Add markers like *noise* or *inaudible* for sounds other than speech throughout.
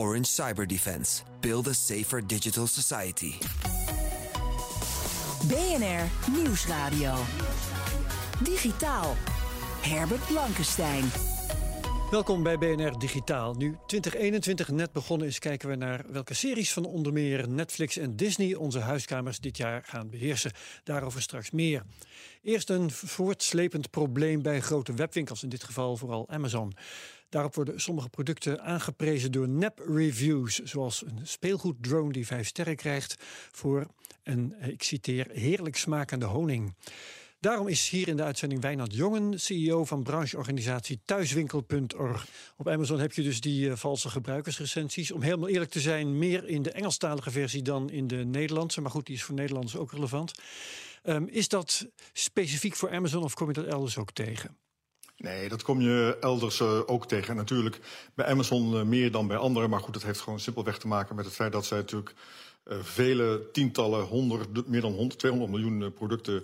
Orange Cyber Defense. Build a safer digital society. BNR Nieuwsradio. Digitaal. Herbert Blankenstein. Welkom bij BNR Digitaal. Nu 2021 net begonnen is, kijken we naar welke series van onder meer Netflix en Disney onze huiskamers dit jaar gaan beheersen. Daarover straks meer. Eerst een voortslepend probleem bij grote webwinkels, in dit geval vooral Amazon. Daarop worden sommige producten aangeprezen door nep-reviews, zoals een speelgoeddrone die vijf sterren krijgt voor een, ik citeer, heerlijk smakende honing. Daarom is hier in de uitzending Wijnand Jongen, CEO van brancheorganisatie Thuiswinkel.org. Op Amazon heb je dus die uh, valse gebruikersrecensies. Om helemaal eerlijk te zijn, meer in de Engelstalige versie dan in de Nederlandse. Maar goed, die is voor Nederlanders ook relevant. Um, is dat specifiek voor Amazon of kom je dat elders ook tegen? Nee, dat kom je elders uh, ook tegen. En natuurlijk bij Amazon uh, meer dan bij anderen. Maar goed, dat heeft gewoon simpelweg te maken met het feit dat zij natuurlijk vele tientallen, meer dan 100, 200 miljoen producten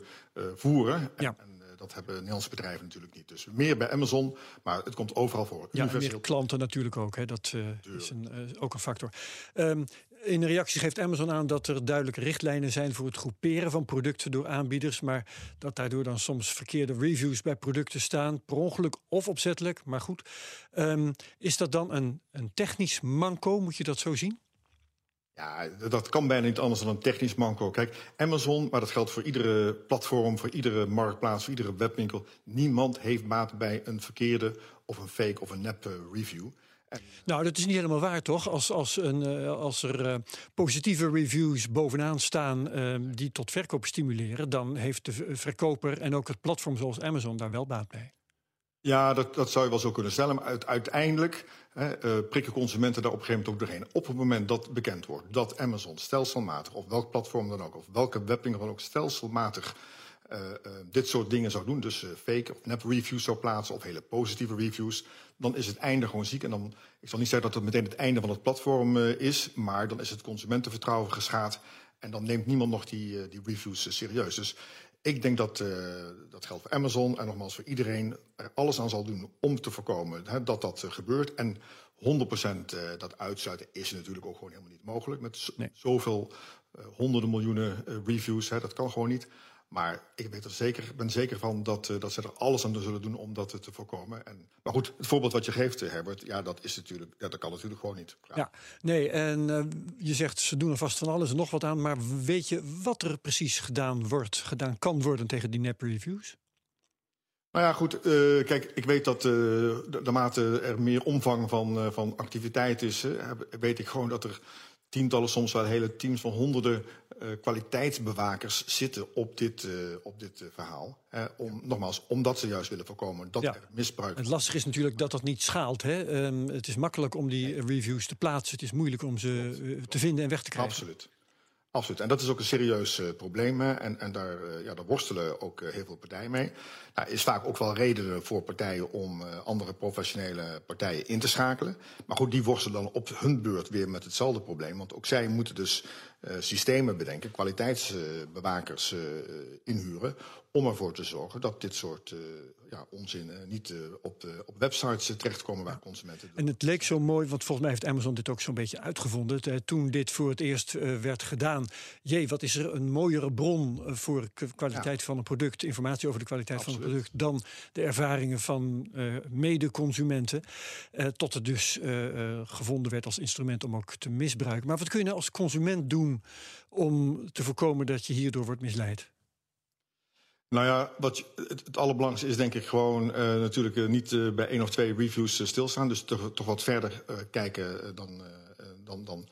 voeren. Ja. En, dat hebben Nederlandse bedrijven natuurlijk niet. Dus meer bij Amazon, maar het komt overal voor. Ja, meer klanten natuurlijk ook. Hè. Dat is een, ook een factor. Um, in een reactie geeft Amazon aan dat er duidelijke richtlijnen zijn voor het groeperen van producten door aanbieders, maar dat daardoor dan soms verkeerde reviews bij producten staan, per ongeluk of opzettelijk. Maar goed, um, is dat dan een, een technisch manco? Moet je dat zo zien? Ja, dat kan bijna niet anders dan een technisch manco. Kijk, Amazon, maar dat geldt voor iedere platform, voor iedere marktplaats, voor iedere webwinkel. Niemand heeft baat bij een verkeerde of een fake of een nep review. Nou, dat is niet helemaal waar, toch? Als, als, een, uh, als er uh, positieve reviews bovenaan staan die tot verkoop stimuleren, dan heeft de verkoper en ook het platform zoals Amazon daar wel baat bij. Ja, dat, dat zou je wel zo kunnen stellen. Maar uiteindelijk hè, prikken consumenten daar op een gegeven moment ook doorheen. Op het moment dat bekend wordt dat Amazon stelselmatig, of welk platform dan ook, of welke webwinkel dan ook stelselmatig uh, uh, dit soort dingen zou doen, dus fake of nep reviews zou plaatsen of hele positieve reviews, dan is het einde gewoon ziek. En dan, ik zal niet zeggen dat het meteen het einde van het platform is, maar dan is het consumentenvertrouwen geschaad en dan neemt niemand nog die, die reviews serieus. Dus ik denk dat dat geldt voor Amazon en nogmaals voor iedereen er alles aan zal doen om te voorkomen hè, dat dat gebeurt. En 100% dat uitsluiten is natuurlijk ook gewoon helemaal niet mogelijk met nee. zoveel honderden miljoenen reviews. Hè, dat kan gewoon niet. Maar ik weet er zeker, ben zeker van dat, uh, dat ze er alles aan zullen doen om dat te voorkomen. En, maar goed, het voorbeeld wat je geeft, Herbert, ja, dat, is natuurlijk, ja, dat kan natuurlijk gewoon niet. Ja, ja nee, en uh, je zegt ze doen er vast van alles en nog wat aan. Maar weet je wat er precies gedaan wordt, gedaan kan worden tegen die nep reviews? Nou ja, goed. Uh, kijk, ik weet dat naarmate er meer omvang van, van activiteit is, weet ik gewoon dat er tientallen, soms wel hele teams van honderden uh, kwaliteitsbewakers zitten op dit, uh, op dit uh, verhaal. om, nogmaals, omdat ze juist willen voorkomen dat ja. er misbruik Het lastige is natuurlijk dat dat niet schaalt. Hè? Um, het is makkelijk om die reviews te plaatsen. Het is moeilijk om ze te vinden en weg te krijgen. Absoluut. Absoluut. En dat is ook een serieus uh, probleem. En, en daar, uh, ja, daar worstelen ook uh, heel veel partijen mee. Nou, is vaak ook wel reden voor partijen om andere professionele partijen in te schakelen. Maar goed, die worstelen dan op hun beurt weer met hetzelfde probleem. Want ook zij moeten dus systemen bedenken, kwaliteitsbewakers inhuren. Om ervoor te zorgen dat dit soort ja, onzin niet op, de, op websites terechtkomen waar consumenten. En het leek zo mooi, want volgens mij heeft Amazon dit ook zo'n beetje uitgevonden. Toen dit voor het eerst werd gedaan jee, wat is er een mooiere bron voor kwaliteit ja. van een product, informatie over de kwaliteit Absoluut. van het product, dan de ervaringen van mede-consumenten. Tot het dus gevonden werd als instrument om ook te misbruiken. Maar wat kun je nou als consument doen om te voorkomen dat je hierdoor wordt misleid? Nou ja, wat, het, het allerbelangrijkste is denk ik gewoon uh, natuurlijk uh, niet uh, bij één of twee reviews stilstaan. Dus toch, toch wat verder kijken dan, dan, dan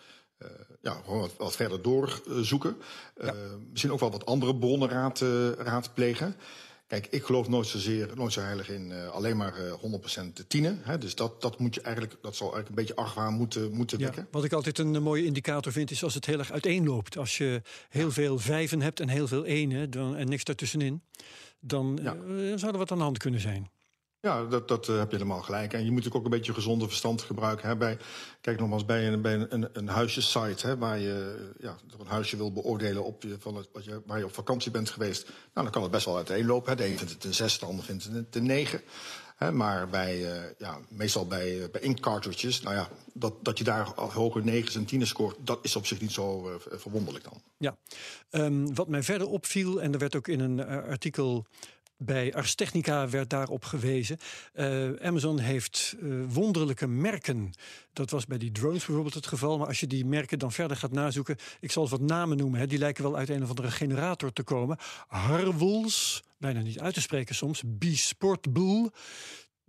ja, gewoon wat, wat verder doorzoeken. Ja. misschien ook wel wat andere bronnen raad, raadplegen. Kijk, ik geloof nooit zozeer, nooit zo heilig in uh, alleen maar uh, 100% tienen. Hè? Dus dat, dat, moet je eigenlijk, dat zal eigenlijk een beetje argwaan moeten, moeten ja, wekken. Wat ik altijd een mooie indicator vind, is als het heel erg uiteenloopt. Als je heel veel vijven hebt en heel veel enen dan, en niks daartussenin, dan ja. zou er wat aan de hand kunnen zijn. Ja, dat, dat uh, heb je helemaal gelijk. En je moet ook een beetje gezonde verstand gebruiken. Hè, bij, kijk nogmaals, bij een, een, een huisjesite, hè, waar je ja, een huisje wil beoordelen op je, van het, wat je, waar je op vakantie bent geweest. Nou, dan kan het best wel uiteenlopen. De een vindt het een zes, de ander vindt het een negen. Hè, maar bij, uh, ja, meestal bij, uh, bij nou ja, dat, dat je daar hoger negens en tienen scoort, dat is op zich niet zo verwonderlijk dan. Ja, um, wat mij verder opviel, en er werd ook in een artikel bij Ars Technica werd daarop gewezen. Uh, Amazon heeft uh, wonderlijke merken. Dat was bij die drones bijvoorbeeld het geval. Maar als je die merken dan verder gaat nazoeken. Ik zal wat namen noemen. Hè, die lijken wel uit een of andere generator te komen. Harwels, bijna niet uit te spreken soms. B-Sportbull.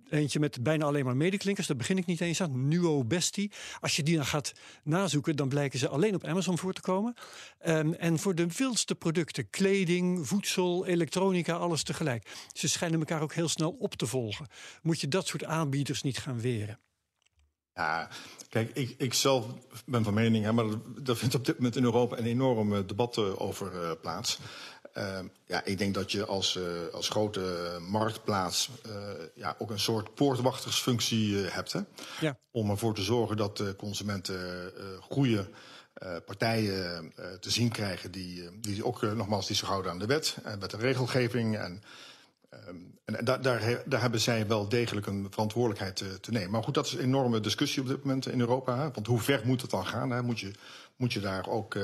Eentje met bijna alleen maar medeklinkers, daar begin ik niet eens aan. Nuo Bestie. Als je die dan gaat nazoeken, dan blijken ze alleen op Amazon voor te komen. Um, en voor de wildste producten, kleding, voedsel, elektronica, alles tegelijk. Ze schijnen elkaar ook heel snel op te volgen. Moet je dat soort aanbieders niet gaan weren? Ja, kijk, ik, ik zelf ben van mening, hè, maar daar vindt op dit moment in Europa een enorm debat over uh, plaats. Uh, ja, ik denk dat je als, uh, als grote marktplaats uh, ja, ook een soort poortwachtersfunctie hebt. Hè? Ja. Om ervoor te zorgen dat de consumenten goede partijen te zien krijgen die, die ook nogmaals die zich houden aan de wet en met de regelgeving. En, um, en daar, daar, daar, hebben zij wel degelijk een verantwoordelijkheid te, te, nemen. Maar goed, dat is een enorme discussie op dit moment in Europa. Hè? Want hoe ver moet het dan gaan? Hè? Moet, je, moet je daar ook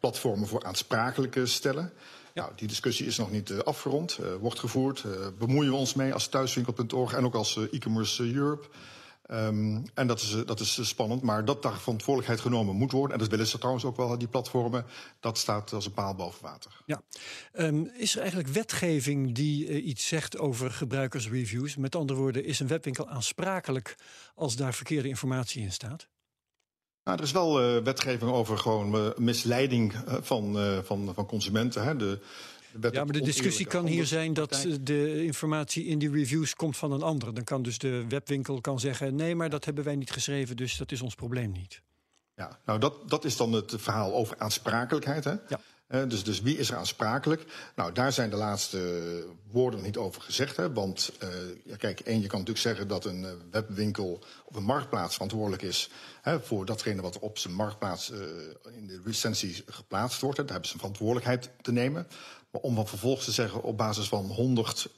platformen voor aansprakelijk stellen? Nou, die discussie is nog niet uh, afgerond, uh, wordt gevoerd. Uh, bemoeien we ons mee als thuiswinkel.org en ook als e-commerce Europe. Um, en dat is, dat is spannend, maar dat daar verantwoordelijkheid genomen moet worden. En dat willen ze trouwens ook wel, die platformen. Dat staat als een paal boven water. Ja. Um, is er eigenlijk wetgeving die iets zegt over gebruikersreviews? Met andere woorden, is een webwinkel aansprakelijk als daar verkeerde informatie in staat? Nou, er is wel uh, wetgeving over gewoon uh, misleiding uh, van, van, van consumenten. Hè. De, de ja, maar de discussie kan hier zijn dat de informatie in die reviews komt van een ander. Dan kan dus de webwinkel kan zeggen: nee, maar dat hebben wij niet geschreven, dus dat is ons probleem niet. Ja, nou dat, dat is dan het verhaal over aansprakelijkheid. Hè? Ja. Uh, dus, dus wie is er aansprakelijk? Nou, daar zijn de laatste woorden niet over gezegd. Hè? Want uh, ja, kijk, één, je kan natuurlijk zeggen dat een uh, webwinkel of een marktplaats verantwoordelijk is hè, voor datgene wat op zijn marktplaats in de recensie geplaatst wordt. Hè? Daar hebben ze een verantwoordelijkheid te nemen. Maar om dan vervolgens te zeggen op basis van 100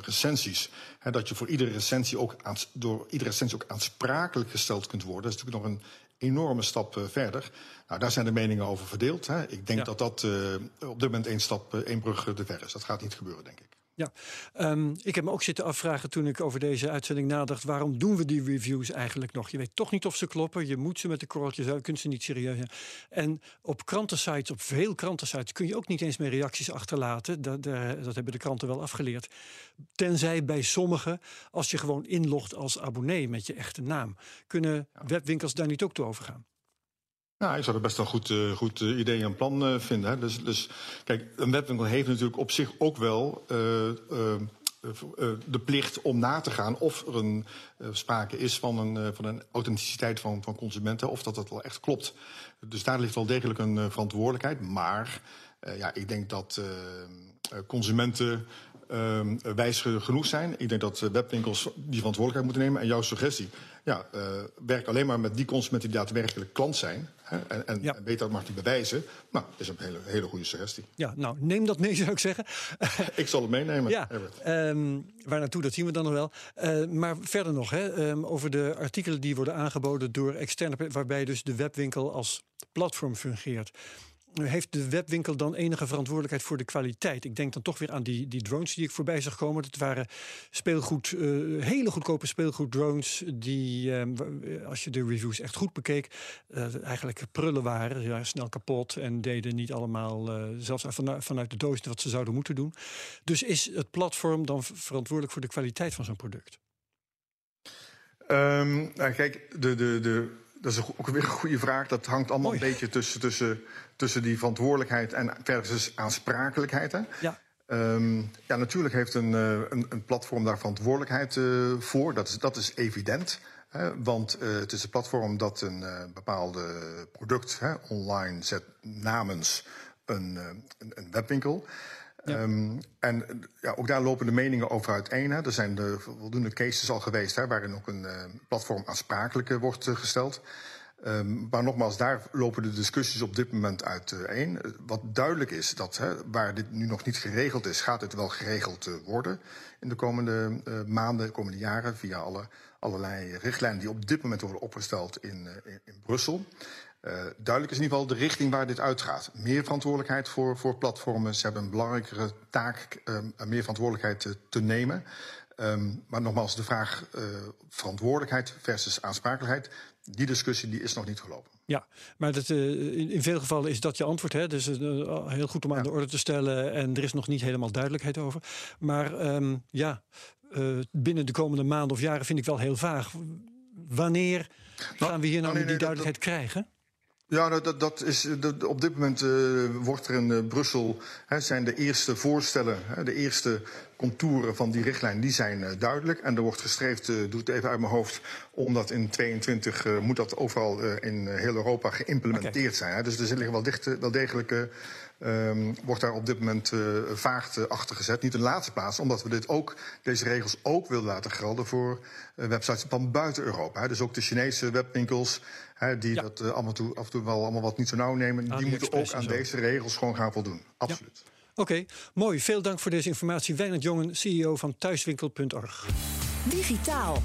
recensies, hè, dat je voor iedere recensie ook door iedere recensie ook aansprakelijk gesteld kunt worden, dat is natuurlijk nog een enorme stap uh, verder. Nou, daar zijn de meningen over verdeeld. Hè. Ik denk ja. dat dat uh, op dit moment één stap, één brug te ver is. Dat gaat niet gebeuren, denk ik. Ja, um, ik heb me ook zitten afvragen toen ik over deze uitzending nadacht... waarom doen we die reviews eigenlijk nog? Je weet toch niet of ze kloppen, je moet ze met de korreltjes uit... je kunt ze niet serieus nemen. En op krantensites, op veel krantensites... kun je ook niet eens meer reacties achterlaten. Dat, dat hebben de kranten wel afgeleerd. Tenzij bij sommigen, als je gewoon inlogt als abonnee... met je echte naam, kunnen webwinkels daar niet ook toe overgaan. Ja, ik zou dat best een goed, uh, goed uh, idee en plan uh, vinden. Hè. Dus, dus kijk, een webwinkel heeft natuurlijk op zich ook wel de plicht om na te gaan of er een sprake is van een, van een authenticiteit van, van consumenten, of dat dat wel echt klopt. Dus daar ligt wel degelijk een verantwoordelijkheid. Maar ja, ik denk dat consumenten uh, wijs genoeg zijn. Ik denk dat webwinkels die verantwoordelijkheid moeten nemen. En jouw suggestie, ja, werk alleen maar met die consumenten die daadwerkelijk klant zijn. En, en, ja. en weet dat mag die bewijzen. Nou, dat is een hele, hele goede suggestie. Ja, nou, neem dat mee zou ik zeggen. *laughs* ik zal het meenemen. Ja, um, waar naartoe, dat zien we dan nog wel. Uh, maar verder nog, hè, um, over de artikelen die worden aangeboden door externe... waarbij dus de webwinkel als platform fungeert heeft de webwinkel dan enige verantwoordelijkheid voor de kwaliteit? Ik denk dan toch weer aan die, die drones die ik voorbij zag komen. Dat waren speelgoed, uh, hele goedkope speelgoeddrones. Die, uh, als je de reviews echt goed bekeek, uh, eigenlijk prullen waren. Ja, snel kapot en deden niet allemaal, zelfs van, vanuit de doos, wat ze zouden moeten doen. Dus is het platform dan verantwoordelijk voor de kwaliteit van zo'n product? Um, nou, kijk, de, de, de, dat is ook weer een goede vraag. Dat hangt allemaal Mooi. een beetje tussen, tussen tussen die verantwoordelijkheid en versus aansprakelijkheid. Hè? Ja. Ehm, ja, natuurlijk heeft een, uh, een, een, platform daar verantwoordelijkheid uh, voor. Dat is, dat is evident. Hè, want uh, het is een platform dat een bepaalde product hè, online zet namens een, een, een webwinkel. Ja. Um, en ja, ook daar lopen de meningen over uiteen. Hè. Er zijn de voldoende cases al geweest hè, waarin ook een platform aansprakelijk wordt gesteld. Um, maar nogmaals, daar lopen de discussies op dit moment uiteen. Uh, wat duidelijk is, dat hè, waar dit nu nog niet geregeld is, gaat het wel geregeld uh, worden in de komende uh, maanden, de komende jaren, via alle, allerlei richtlijnen die op dit moment worden opgesteld in, in, in Brussel. Duidelijk is in ieder geval de richting waar dit uitgaat. Meer verantwoordelijkheid voor, voor platformen. Ze hebben een belangrijkere taak, meer verantwoordelijkheid te nemen. Um, maar nogmaals, de vraag uh, verantwoordelijkheid versus aansprakelijkheid die discussie die is nog niet gelopen. Ja, maar dat, uh, in, in, veel gevallen is dat je antwoord. Hè? Dus uh, heel goed om aan ja. de orde te stellen. En er is nog niet helemaal duidelijkheid over. Maar um, ja, binnen de komende maanden of jaren vind ik wel heel vaag. Wanneer nou, gaan we hier nou, nou nee, die duidelijkheid dat, krijgen? Ja, nou, dat, dat is, dat, op dit moment uh, wordt er in uh, Brussel hè, zijn de eerste voorstellen, hè, de eerste contouren van die richtlijn, die zijn uh, duidelijk. En er wordt gestreefd, doe het even uit mijn hoofd, omdat in 22 moet dat overal in heel Europa geïmplementeerd okay. zijn. Hè. Dus er liggen wel, dicht, wel degelijke Um, wordt daar op dit moment uh, vaag uh, achter gezet. Niet in de laatste plaats, omdat we dit ook, deze regels ook willen laten gelden voor uh, websites van buiten Europa. Hè. Dus ook de Chinese webwinkels, hè, die ja. dat uh, af, en toe, af en toe wel allemaal wat niet zo nauw nemen, aan die, die moeten ook aan zo. deze regels gewoon gaan voldoen. Absoluut. Ja. Oké, okay, mooi. Veel dank voor deze informatie. Wijnand Jongen, CEO van thuiswinkel.org. Digitaal.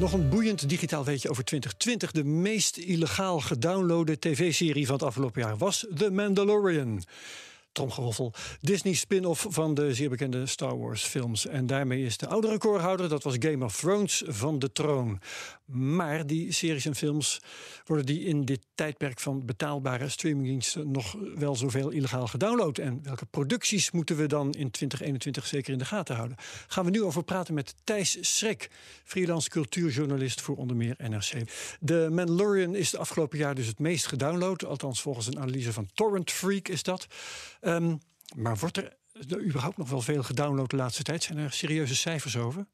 Nog een boeiend digitaal weetje over 2020. De meest illegaal gedownloade tv-serie van het afgelopen jaar was The Mandalorian tromgeroffel. Disney spin-off van de zeer bekende Star Wars films. En daarmee is de oude recordhouder, dat was Game of Thrones, van de troon. Maar die series en films worden die in dit tijdperk van betaalbare streamingdiensten nog wel zoveel illegaal gedownload. En welke producties moeten we dan in 2021 zeker in de gaten houden? Gaan we nu over praten met Thijs Schrek, freelance cultuurjournalist voor onder meer NRC. De Mandalorian is de afgelopen jaar dus het meest gedownload, althans volgens een analyse van Torrent Freak is dat. Um, maar wordt er, er überhaupt nog wel veel gedownload de laatste tijd? Zijn er serieuze cijfers over?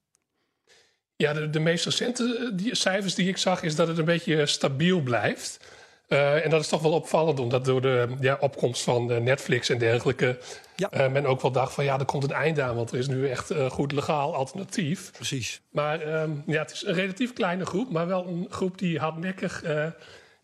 Ja, de, de meest recente eh, die, cijfers die ik zag, is dat het een beetje stabiel blijft. Uh, en dat is toch wel opvallend, omdat door de ja, opkomst van uh, Netflix en dergelijke. Ja. Uh, men ook wel dacht van ja, er komt een einde aan, want er is nu echt goed legaal alternatief. Precies. Maar um, ja, het is een relatief kleine groep, maar wel een groep die hardnekkig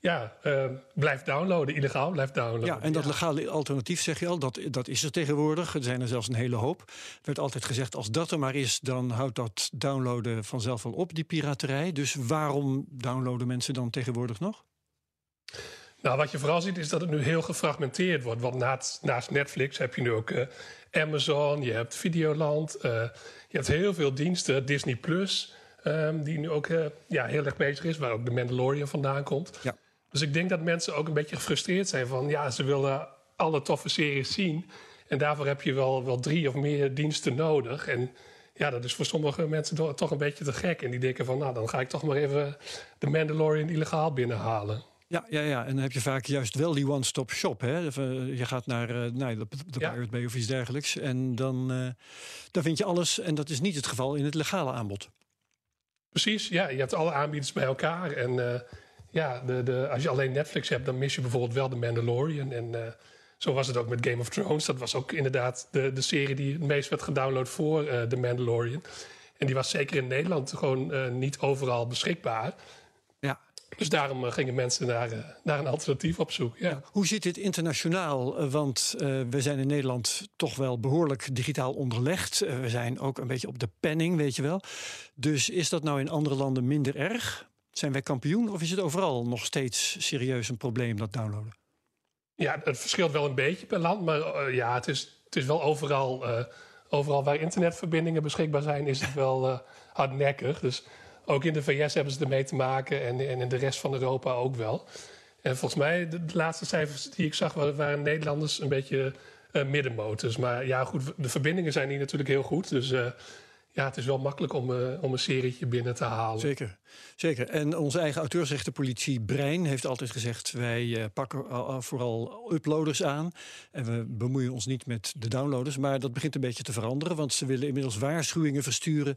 ja, uh, blijft downloaden, illegaal blijft downloaden. Ja, en dat legale alternatief, zeg je al, dat, dat is er tegenwoordig. Er zijn er zelfs een hele hoop. Er werd altijd gezegd, als dat er maar is, dan houdt dat downloaden vanzelf wel op, die piraterij. Dus waarom downloaden mensen dan tegenwoordig nog? Nou, wat je vooral ziet is dat het nu heel gefragmenteerd wordt. Want naast, naast Netflix heb je nu ook uh, Amazon, je hebt Videoland, uh, je hebt heel veel diensten, Disney Plus... Um, die nu ook uh, ja, heel erg bezig is, waar ook de Mandalorian vandaan komt. Ja. Dus ik denk dat mensen ook een beetje gefrustreerd zijn van ja, ze willen alle toffe series zien. En daarvoor heb je wel, wel drie of meer diensten nodig. En ja, dat is voor sommige mensen toch een beetje te gek. En die denken van nou, dan ga ik toch maar even de Mandalorian illegaal binnenhalen. Ja, ja, ja, en dan heb je vaak juist wel die one-stop shop. Hè? Je gaat naar uh, nou, de, de ja. Pirate Bay of iets dergelijks. En dan, uh, dan vind je alles. En dat is niet het geval in het legale aanbod. Precies, ja. Je hebt alle aanbieders bij elkaar. En uh, ja, de, de, als je alleen Netflix hebt, dan mis je bijvoorbeeld wel The Mandalorian. En uh, zo was het ook met Game of Thrones. Dat was ook inderdaad de, de serie die het meest werd gedownload voor uh, The Mandalorian. En die was zeker in Nederland gewoon niet overal beschikbaar. Ja. Dus daarom gingen mensen naar, naar een alternatief op zoek. Ja. Ja, hoe zit dit internationaal? Want we zijn in Nederland toch wel behoorlijk digitaal onderlegd. We zijn ook een beetje op de penning, weet je wel. Dus is dat nou in andere landen minder erg? Zijn wij kampioen of is het overal nog steeds serieus een probleem, dat downloaden? Ja, het verschilt wel een beetje per land. Maar uh, ja, het is, het is wel overal, overal waar internetverbindingen beschikbaar zijn, is het wel hardnekkig. Dus ook in de VS hebben ze ermee te maken en, en in de rest van Europa ook wel. En volgens mij, de, de laatste cijfers die ik zag, waren, Nederlanders een beetje middenmotors. Maar ja, goed, de verbindingen zijn hier natuurlijk heel goed. Dus ja, het is wel makkelijk om, uh, om een serietje binnen te halen. Zeker, zeker. En onze eigen auteursrechtenpolitie Brein heeft altijd gezegd... wij uh, pakken vooral uploaders aan en we bemoeien ons niet met de downloaders. Maar dat begint een beetje te veranderen... want ze willen inmiddels waarschuwingen versturen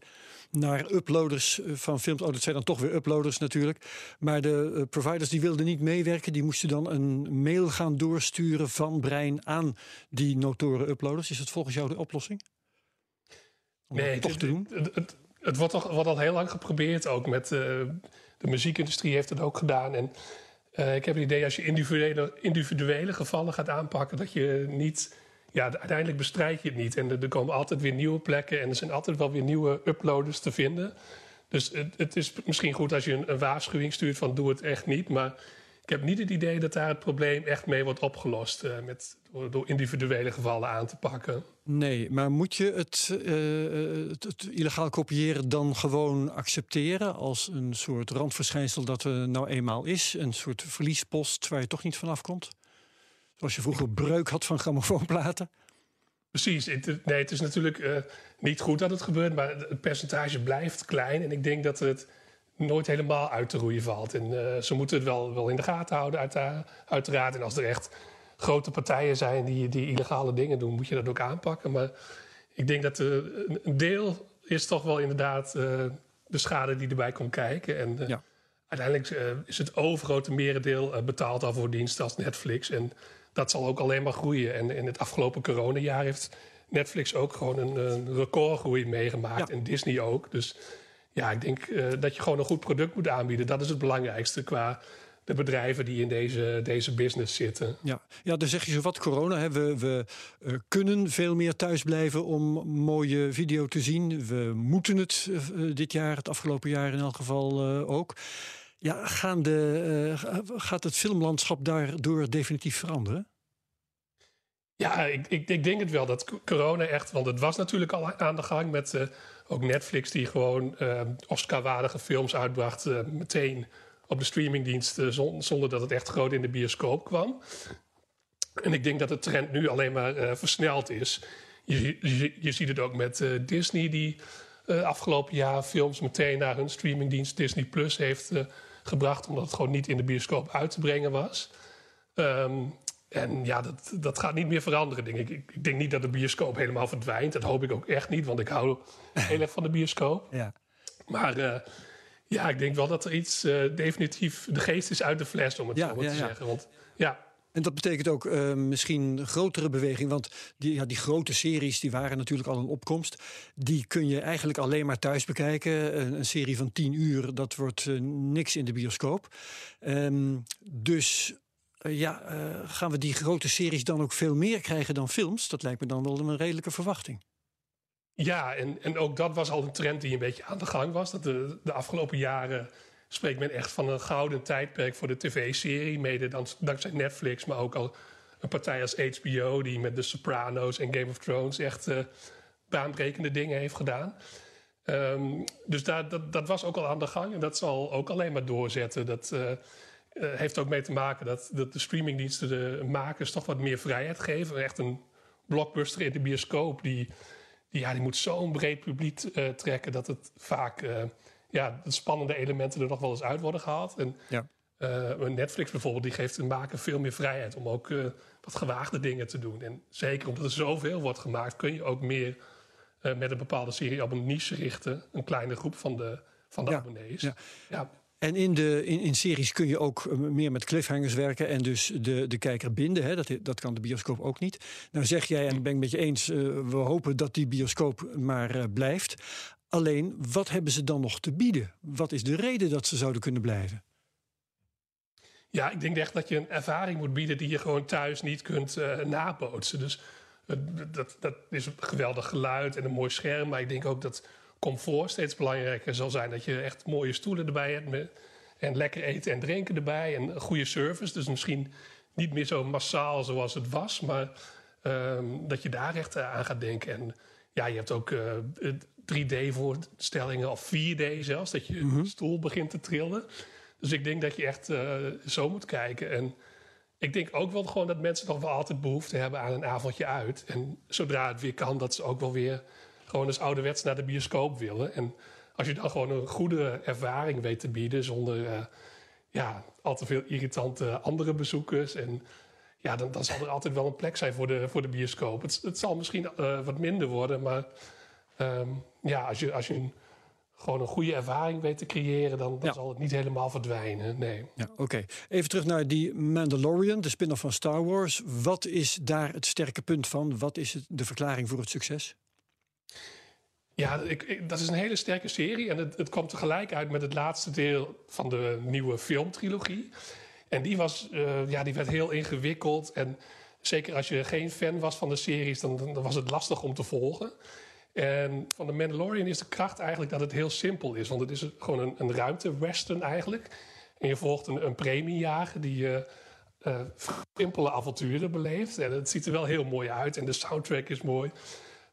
naar uploaders eh, van films. Oh, dat zijn dan toch weer uploaders natuurlijk. Maar de providers die wilden niet meewerken... die moesten dan een mail gaan doorsturen van Brein aan die notoren uploaders. Is dat volgens jou de oplossing? Nee, toch te doen? Het, het, wordt, toch, wordt al heel lang geprobeerd ook. Met, uh, de muziekindustrie heeft het ook gedaan. En uh, ik heb het idee als je individuele, individuele gevallen gaat aanpakken... dat je niet... Ja, uiteindelijk bestrijd je het niet. En er, er komen altijd weer nieuwe plekken... en er zijn altijd wel weer nieuwe uploaders te vinden. Dus het, het is misschien goed als je een, een waarschuwing stuurt van doe het echt niet. Maar ik heb niet het idee dat daar het probleem echt mee wordt opgelost. Uh, met, door, individuele gevallen aan te pakken. Nee, maar moet je het, uh, het, het, illegaal kopiëren dan gewoon accepteren als een soort randverschijnsel dat er nou eenmaal is? Een soort verliespost waar je toch niet vanaf komt? Zoals je vroeger breuk had van grammofoonplaten? Precies. Nee, het is natuurlijk uh, niet goed dat het gebeurt, maar het percentage blijft klein. En ik denk dat het nooit helemaal uit te roeien valt. En uh, ze moeten het wel, wel in de gaten houden, uit, uiteraard. En als er echt grote partijen zijn die, die illegale dingen doen, moet je dat ook aanpakken. Maar ik denk dat uh, een deel is toch wel inderdaad uh, de schade die erbij komt kijken. En ja. uiteindelijk is het overgrote merendeel betaald al voor diensten als Netflix. En dat zal ook alleen maar groeien. En in het afgelopen coronajaar heeft Netflix ook gewoon een, een recordgroei meegemaakt. Ja. En Disney ook. Dus ja, ik denk uh, dat je gewoon een goed product moet aanbieden. Dat is het belangrijkste qua de bedrijven die in deze, deze business zitten. Ja, ja dan zeg je zo wat corona. Hè. We, we uh, kunnen veel meer thuis blijven om mooie video te zien. We moeten het uh, dit jaar, het afgelopen jaar in elk geval ook. Ja, gaan de, gaat het filmlandschap daardoor definitief veranderen? Ja, ik, ik, ik, denk het wel dat corona echt, want het was natuurlijk al aan de gang met ook Netflix, die gewoon Oscar-waardige films uitbracht, meteen op de streamingdiensten, zonder dat het echt groot in de bioscoop kwam. En ik denk dat de trend nu alleen maar versneld is. Je, je, je, ziet het ook met Disney, die afgelopen jaar films meteen naar hun streamingdienst Disney Plus heeft gebracht, omdat het gewoon niet in de bioscoop uit te brengen was. Um, en ja, dat, dat gaat niet meer veranderen, denk ik. ik. denk niet dat de bioscoop helemaal verdwijnt. Dat hoop ik ook echt niet, want ik hou heel erg van de bioscoop. Ja. Maar ja, ik denk wel dat er iets uh, definitief... de geest is uit de fles, om het ja, zo maar ja, te zeggen. Want, ja. En dat betekent ook uh, misschien grotere beweging. Want die, ja, die grote series die waren natuurlijk al een opkomst. Die kun je eigenlijk alleen maar thuis bekijken. Een, een serie van tien uur, dat wordt niks in de bioscoop. Um, dus ja, gaan we die grote series dan ook veel meer krijgen dan films? Dat lijkt me dan wel een redelijke verwachting. Ja, en, en ook dat was al een trend die een beetje aan de gang was. Dat de, de afgelopen jaren spreekt men echt van een gouden tijdperk voor de tv-serie. Mede dan, dankzij Netflix, maar ook al een partij als HBO... die met The Sopranos en Game of Thrones echt uh, baanbrekende dingen heeft gedaan. Um, dus dat, dat was ook al aan de gang. En dat zal ook alleen maar doorzetten. Dat... Uh, uh, heeft ook mee te maken dat, dat de streamingdiensten de makers toch wat meer vrijheid geven. Echt een blockbuster in de bioscoop, die, ja, die moet zo'n breed publiek uh, trekken dat het vaak uh, ja, de spannende elementen er nog wel eens uit worden gehaald. En ja. Netflix bijvoorbeeld, die geeft de maker veel meer vrijheid om ook wat gewaagde dingen te doen. En zeker omdat er zoveel wordt gemaakt, kun je ook meer met een bepaalde serie op een niche richten. Een kleine groep van de, van de ja. abonnees. Ja. ja. En in, de, in, in, series kun je ook eh, meer met cliffhangers werken en dus de, de kijker binden. Hè? Dat, dat kan de bioscoop ook niet. Nou zeg jij, en ik ben het met je eens, uh, we hopen dat die bioscoop maar uh, blijft. Alleen, wat hebben ze dan nog te bieden? Wat is de reden dat ze zouden kunnen blijven? Ja, ik denk echt dat je een ervaring moet bieden die je gewoon thuis niet kunt uh, nabootsen. Dus dat, dat is een geweldig geluid en een mooi scherm. Maar ik denk ook dat comfort steeds belangrijker zal zijn. Dat je echt mooie stoelen erbij hebt. en lekker eten en drinken erbij. En goede service. Dus misschien niet meer zo massaal zoals het was. Maar um, dat je daar echt eh, aan gaat denken. En ja, je hebt ook uh, eh, 3D-voorstellingen of 4D zelfs. Dat je mm -hmm. stoel begint te trillen. Dus ik denk dat je echt uh, zo moet kijken. En ik denk ook wel gewoon dat mensen nog wel altijd behoefte hebben aan een avondje uit. En zodra het weer kan, dat ze ook wel weer gewoon eens ouderwets naar de bioscoop willen. En als je dan gewoon een goede ervaring weet te bieden zonder uh, ja, al te veel irritante andere bezoekers. En ja, dan, dan zal er altijd wel een plek zijn voor de, voor de bioscoop. Het, het zal misschien uh, wat minder worden, maar um, ja, als je, als je een, gewoon een goede ervaring weet te creëren, dan, dan ja. zal het niet helemaal verdwijnen. Nee. Ja, Oké, even terug naar die Mandalorian, de spin-off van Star Wars. Wat is daar het sterke punt van? Wat is het, de verklaring voor het succes? Ja, ik, dat is een hele sterke serie. En het, het kwam tegelijk uit met het laatste deel van de nieuwe filmtrilogie. En die, was, uh, ja, die werd heel ingewikkeld. En zeker als je geen fan was van de series, dan, dan was het lastig om te volgen. En van de Mandalorian is de kracht eigenlijk dat het heel simpel is. Want het is gewoon een, een ruimte-western eigenlijk. En je volgt een, een premiejager die uh, uh, simpele avonturen beleeft. En het ziet er wel heel mooi uit. En de soundtrack is mooi.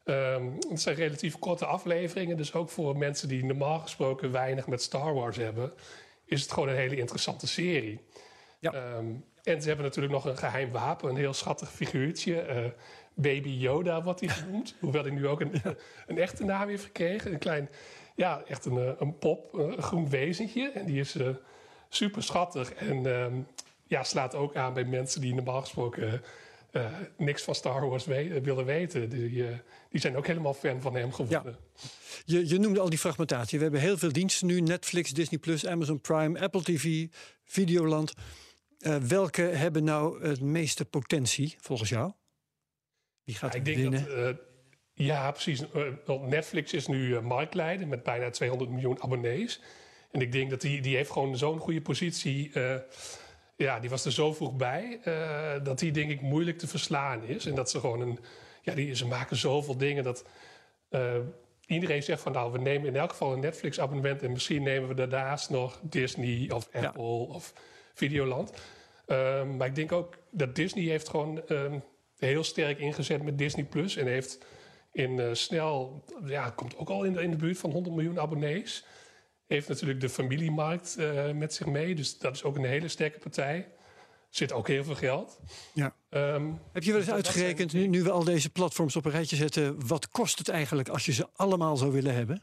Um, het zijn relatief korte afleveringen. Dus ook voor mensen die normaal gesproken weinig met Star Wars hebben... is het gewoon een hele interessante serie. Ja. Um, en ze hebben natuurlijk nog een geheim wapen. Een heel schattig figuurtje. Uh, Baby Yoda wordt hij genoemd. *laughs* Hoewel hij nu ook een, een echte naam heeft gekregen. Een klein, ja, echt een, eh, een pop, een groen wezentje. En die is uh, super schattig. En um, ja, slaat ook aan bij mensen die normaal gesproken uh, niks van Star Wars we willen weten. Die, uh, die zijn ook helemaal fan van hem geworden. Ja. Je, je noemde al die fragmentatie. We hebben heel veel diensten nu: Netflix, Disney Plus, Amazon Prime, Apple TV, Videoland. Uh, welke hebben nou het meeste potentie volgens jou? Wie gaat ja, ik denk winnen? Dat, ja, precies. Netflix is nu marktleider met bijna 200 miljoen abonnees. En ik denk dat die, die heeft gewoon zo'n goede positie ja, die was er zo vroeg bij uh, dat die denk ik moeilijk te verslaan is. En dat ze gewoon een. Ja, die, ze maken zoveel dingen dat. Uh, iedereen zegt van nou, we nemen in elk geval een Netflix-abonnement en misschien nemen we daarnaast nog Disney of Apple ja. of Videoland. Um, maar ik denk ook dat Disney heeft gewoon um, heel sterk ingezet met Disney Plus en heeft in uh, snel, ja, komt ook al in de, in de buurt van 100 miljoen abonnees heeft natuurlijk de familiemarkt uh, met zich mee. Dus dat is ook een hele sterke partij. Er zit ook heel veel geld. Ja. Um, Heb je wel eens dus uitgerekend, zijn... nu, nu we al deze platforms op een rijtje zetten... wat kost het eigenlijk als je ze allemaal zou willen hebben?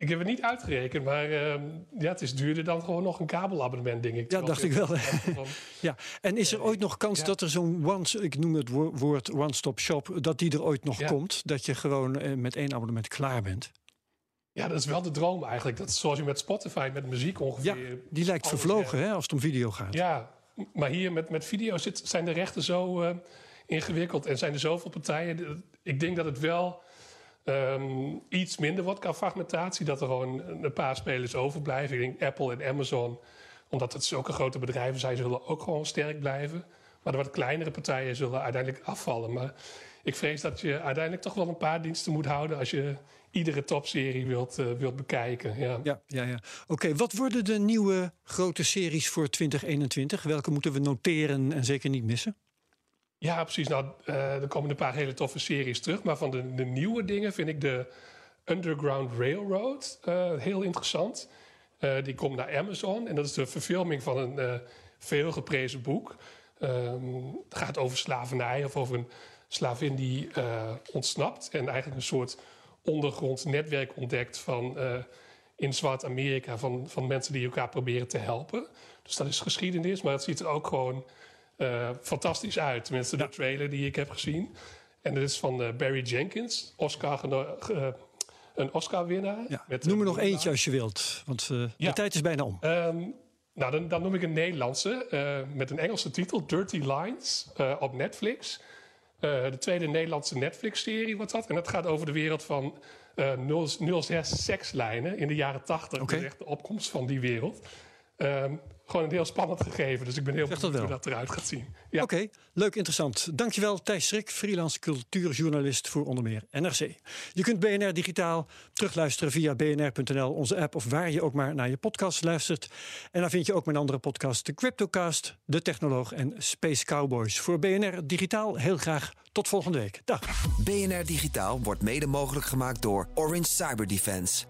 Ik heb het niet uitgerekend, maar uh, ja, het is duurder dan gewoon nog een kabelabonnement, denk ik. Ja, dacht ik wel. Van, *laughs* ja, en is er ooit nog kans ja. dat er zo'n one, ik noem het woord one-stop shop, dat die er ooit nog ja. komt? Dat je gewoon uh, met één abonnement klaar bent? Ja, dat is wel de droom eigenlijk. Dat is zoals je met Spotify, met muziek ongeveer. Ja, die lijkt vervlogen hè, als het om video gaat. Ja, maar hier met, met video zit, zijn de rechten zo uh, ingewikkeld en zijn er zoveel partijen. Ik denk dat het wel um, iets minder wordt qua fragmentatie. Dat er gewoon een paar spelers overblijven. Ik denk Apple en Amazon, omdat het zulke grote bedrijven zijn, zullen ook gewoon sterk blijven. Maar de wat kleinere partijen zullen uiteindelijk afvallen. Maar ik vrees dat je uiteindelijk toch wel een paar diensten moet houden als je iedere topserie wilt, uh, wilt bekijken. Ja, ja, ja. ja. Oké, okay, wat worden de nieuwe grote series voor 2021? Welke moeten we noteren en zeker niet missen? Ja, precies. Nou, uh, er komen een paar hele toffe series terug. Maar van de, de nieuwe dingen vind ik de Underground Railroad uh, heel interessant. die komt naar Amazon en dat is de verfilming van een veel geprezen boek. Um, het gaat over slavernij of over een slavin die ontsnapt en eigenlijk een soort ondergronds netwerk ontdekt van uh, in Zwart-Amerika van, van mensen die elkaar proberen te helpen. Dus dat is geschiedenis, maar het ziet er ook gewoon uh, fantastisch uit. Tenminste, de ja. trailer die ik heb gezien. En dat is van uh, Barry Jenkins, Oscar een Oscar-winnaar. Ja. Noem er nog eentje als je wilt, want de tijd is bijna om. Um, nou, dan, dan, noem ik een Nederlandse met een Engelse titel, Dirty Lines, op Netflix. Uh, de tweede Nederlandse Netflix-serie wordt dat. En dat gaat over de wereld van uh, 06 sekslijnen in de jaren 80. Okay. Dat is echt de opkomst van die wereld. Um, gewoon een heel spannend gegeven. Dus ik ben heel benieuwd hoe dat eruit gaat zien. Ja. Oké, okay, leuk, interessant. Dankjewel Thijs Schrik, freelance cultuurjournalist voor onder meer NRC. Je kunt BNR digitaal terugluisteren via bnr.nl, onze app... of waar je ook maar naar je podcast luistert. En dan vind je ook mijn andere podcast, de Cryptocast... De Technoloog en Space Cowboys. Voor BNR digitaal heel graag tot volgende week. Dag. BNR digitaal wordt mede mogelijk gemaakt door Orange Cyber Defense.